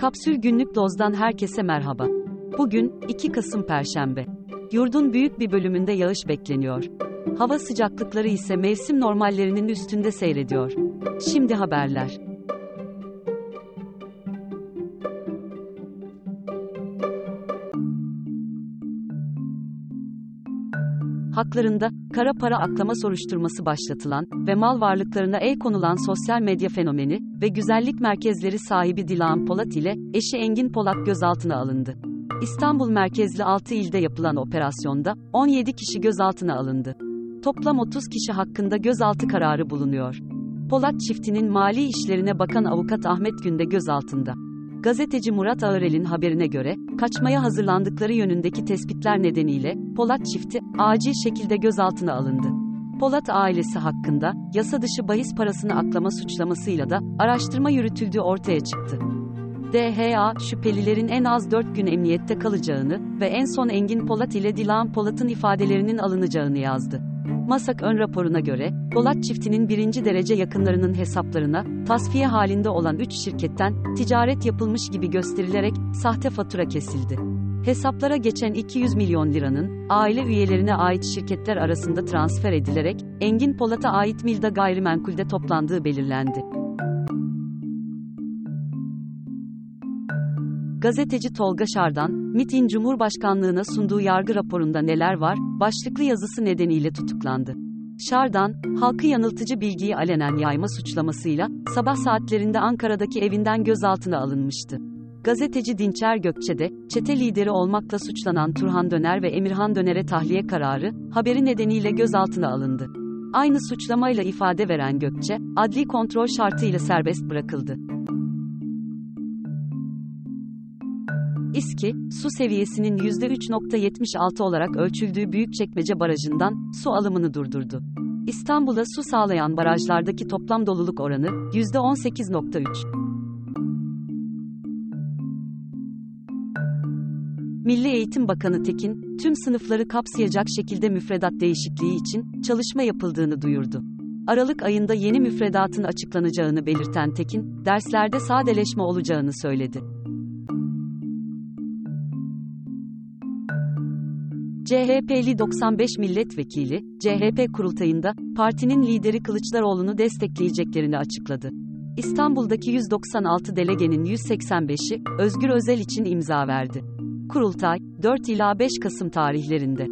Kapsül Günlük Doz'dan herkese merhaba. Bugün 2 Kasım Perşembe. Yurdun büyük bir bölümünde yağış bekleniyor. Hava sıcaklıkları ise mevsim normallerinin üstünde seyrediyor. Şimdi haberler. Haklarında kara para aklama soruşturması başlatılan ve mal varlıklarına el konulan sosyal medya fenomeni ve güzellik merkezleri sahibi Dilan Polat ile eşi Engin Polat gözaltına alındı. İstanbul merkezli 6 ilde yapılan operasyonda 17 kişi gözaltına alındı. Toplam 30 kişi hakkında gözaltı kararı bulunuyor. Polat çiftinin mali işlerine bakan avukat Ahmet Günde gözaltında. Gazeteci Murat Ağırel'in haberine göre, kaçmaya hazırlandıkları yönündeki tespitler nedeniyle, Polat çifti, acil şekilde gözaltına alındı. Polat ailesi hakkında, yasa dışı bahis parasını aklama suçlamasıyla da, araştırma yürütüldüğü ortaya çıktı. DHA, şüphelilerin en az 4 gün emniyette kalacağını ve en son Engin Polat ile Dilan Polat'ın ifadelerinin alınacağını yazdı. Masak ön raporuna göre, Polat çiftinin birinci derece yakınlarının hesaplarına, tasfiye halinde olan 3 şirketten, ticaret yapılmış gibi gösterilerek, sahte fatura kesildi. Hesaplara geçen 200 milyon liranın, aile üyelerine ait şirketler arasında transfer edilerek, Engin Polat'a ait Milda gayrimenkulde toplandığı belirlendi. Gazeteci Tolga Şardan, MIT'in Cumhurbaşkanlığına sunduğu yargı raporunda neler var, başlıklı yazısı nedeniyle tutuklandı. Şardan, halkı yanıltıcı bilgiyi alenen yayma suçlamasıyla, sabah saatlerinde Ankara'daki evinden gözaltına alınmıştı. Gazeteci Dinçer Gökçe de, çete lideri olmakla suçlanan Turhan Döner ve Emirhan Döner'e tahliye kararı, haberi nedeniyle gözaltına alındı. Aynı suçlamayla ifade veren Gökçe, adli kontrol şartıyla serbest bırakıldı. İSKİ, su seviyesinin %3.76 olarak ölçüldüğü Büyükçekmece Barajı'ndan su alımını durdurdu. İstanbul'a su sağlayan barajlardaki toplam doluluk oranı %18.3. Milli Eğitim Bakanı Tekin, tüm sınıfları kapsayacak şekilde müfredat değişikliği için çalışma yapıldığını duyurdu. Aralık ayında yeni müfredatın açıklanacağını belirten Tekin, derslerde sadeleşme olacağını söyledi. CHP'li 95 milletvekili, CHP kurultayında, partinin lideri Kılıçdaroğlu'nu destekleyeceklerini açıkladı. İstanbul'daki 196 delegenin 185'i, Özgür Özel için imza verdi. Kurultay, 4 ila 5 Kasım tarihlerinde.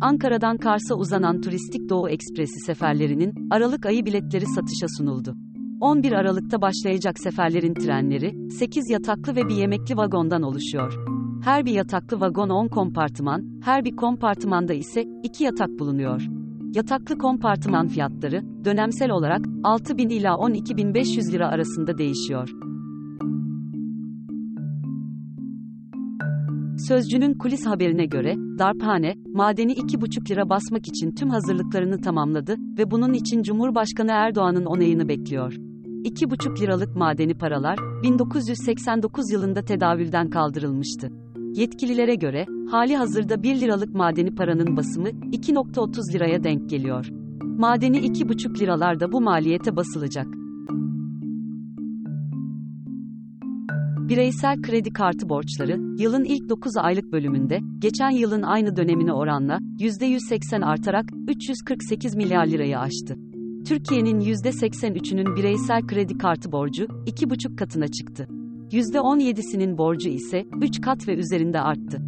Ankara'dan Kars'a uzanan turistik Doğu Ekspresi seferlerinin, Aralık ayı biletleri satışa sunuldu. 11 Aralık'ta başlayacak seferlerin trenleri, 8 yataklı ve bir yemekli vagondan oluşuyor. Her bir yataklı vagon 10 kompartıman, her bir kompartımanda ise 2 yatak bulunuyor. Yataklı kompartıman fiyatları, dönemsel olarak, 6000 ila 12500 lira arasında değişiyor. Sözcünün kulis haberine göre, darphane, madeni 2,5 lira basmak için tüm hazırlıklarını tamamladı ve bunun için Cumhurbaşkanı Erdoğan'ın onayını bekliyor. 2,5 liralık madeni paralar, 1989 yılında tedavülden kaldırılmıştı. Yetkililere göre, hali hazırda 1 liralık madeni paranın basımı, 2.30 liraya denk geliyor. Madeni 2,5 liralar da bu maliyete basılacak. Bireysel kredi kartı borçları, yılın ilk 9 aylık bölümünde, geçen yılın aynı dönemine oranla, %180 artarak, 348 milyar lirayı aştı. Türkiye'nin %83'ünün bireysel kredi kartı borcu, 2,5 katına çıktı. %17'sinin borcu ise, 3 kat ve üzerinde arttı.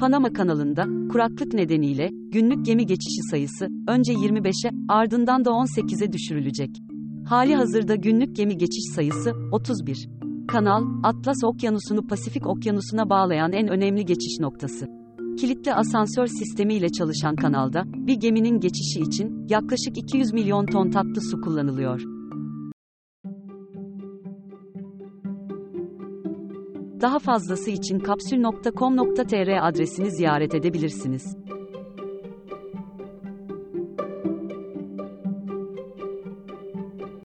Panama kanalında, kuraklık nedeniyle, günlük gemi geçişi sayısı, önce 25'e, ardından da 18'e düşürülecek. Hali hazırda günlük gemi geçiş sayısı, 31. Kanal, Atlas Okyanusu'nu Pasifik Okyanusu'na bağlayan en önemli geçiş noktası. Kilitli asansör sistemi ile çalışan kanalda, bir geminin geçişi için, yaklaşık 200 milyon ton tatlı su kullanılıyor. Daha fazlası için kapsül.com.tr adresini ziyaret edebilirsiniz.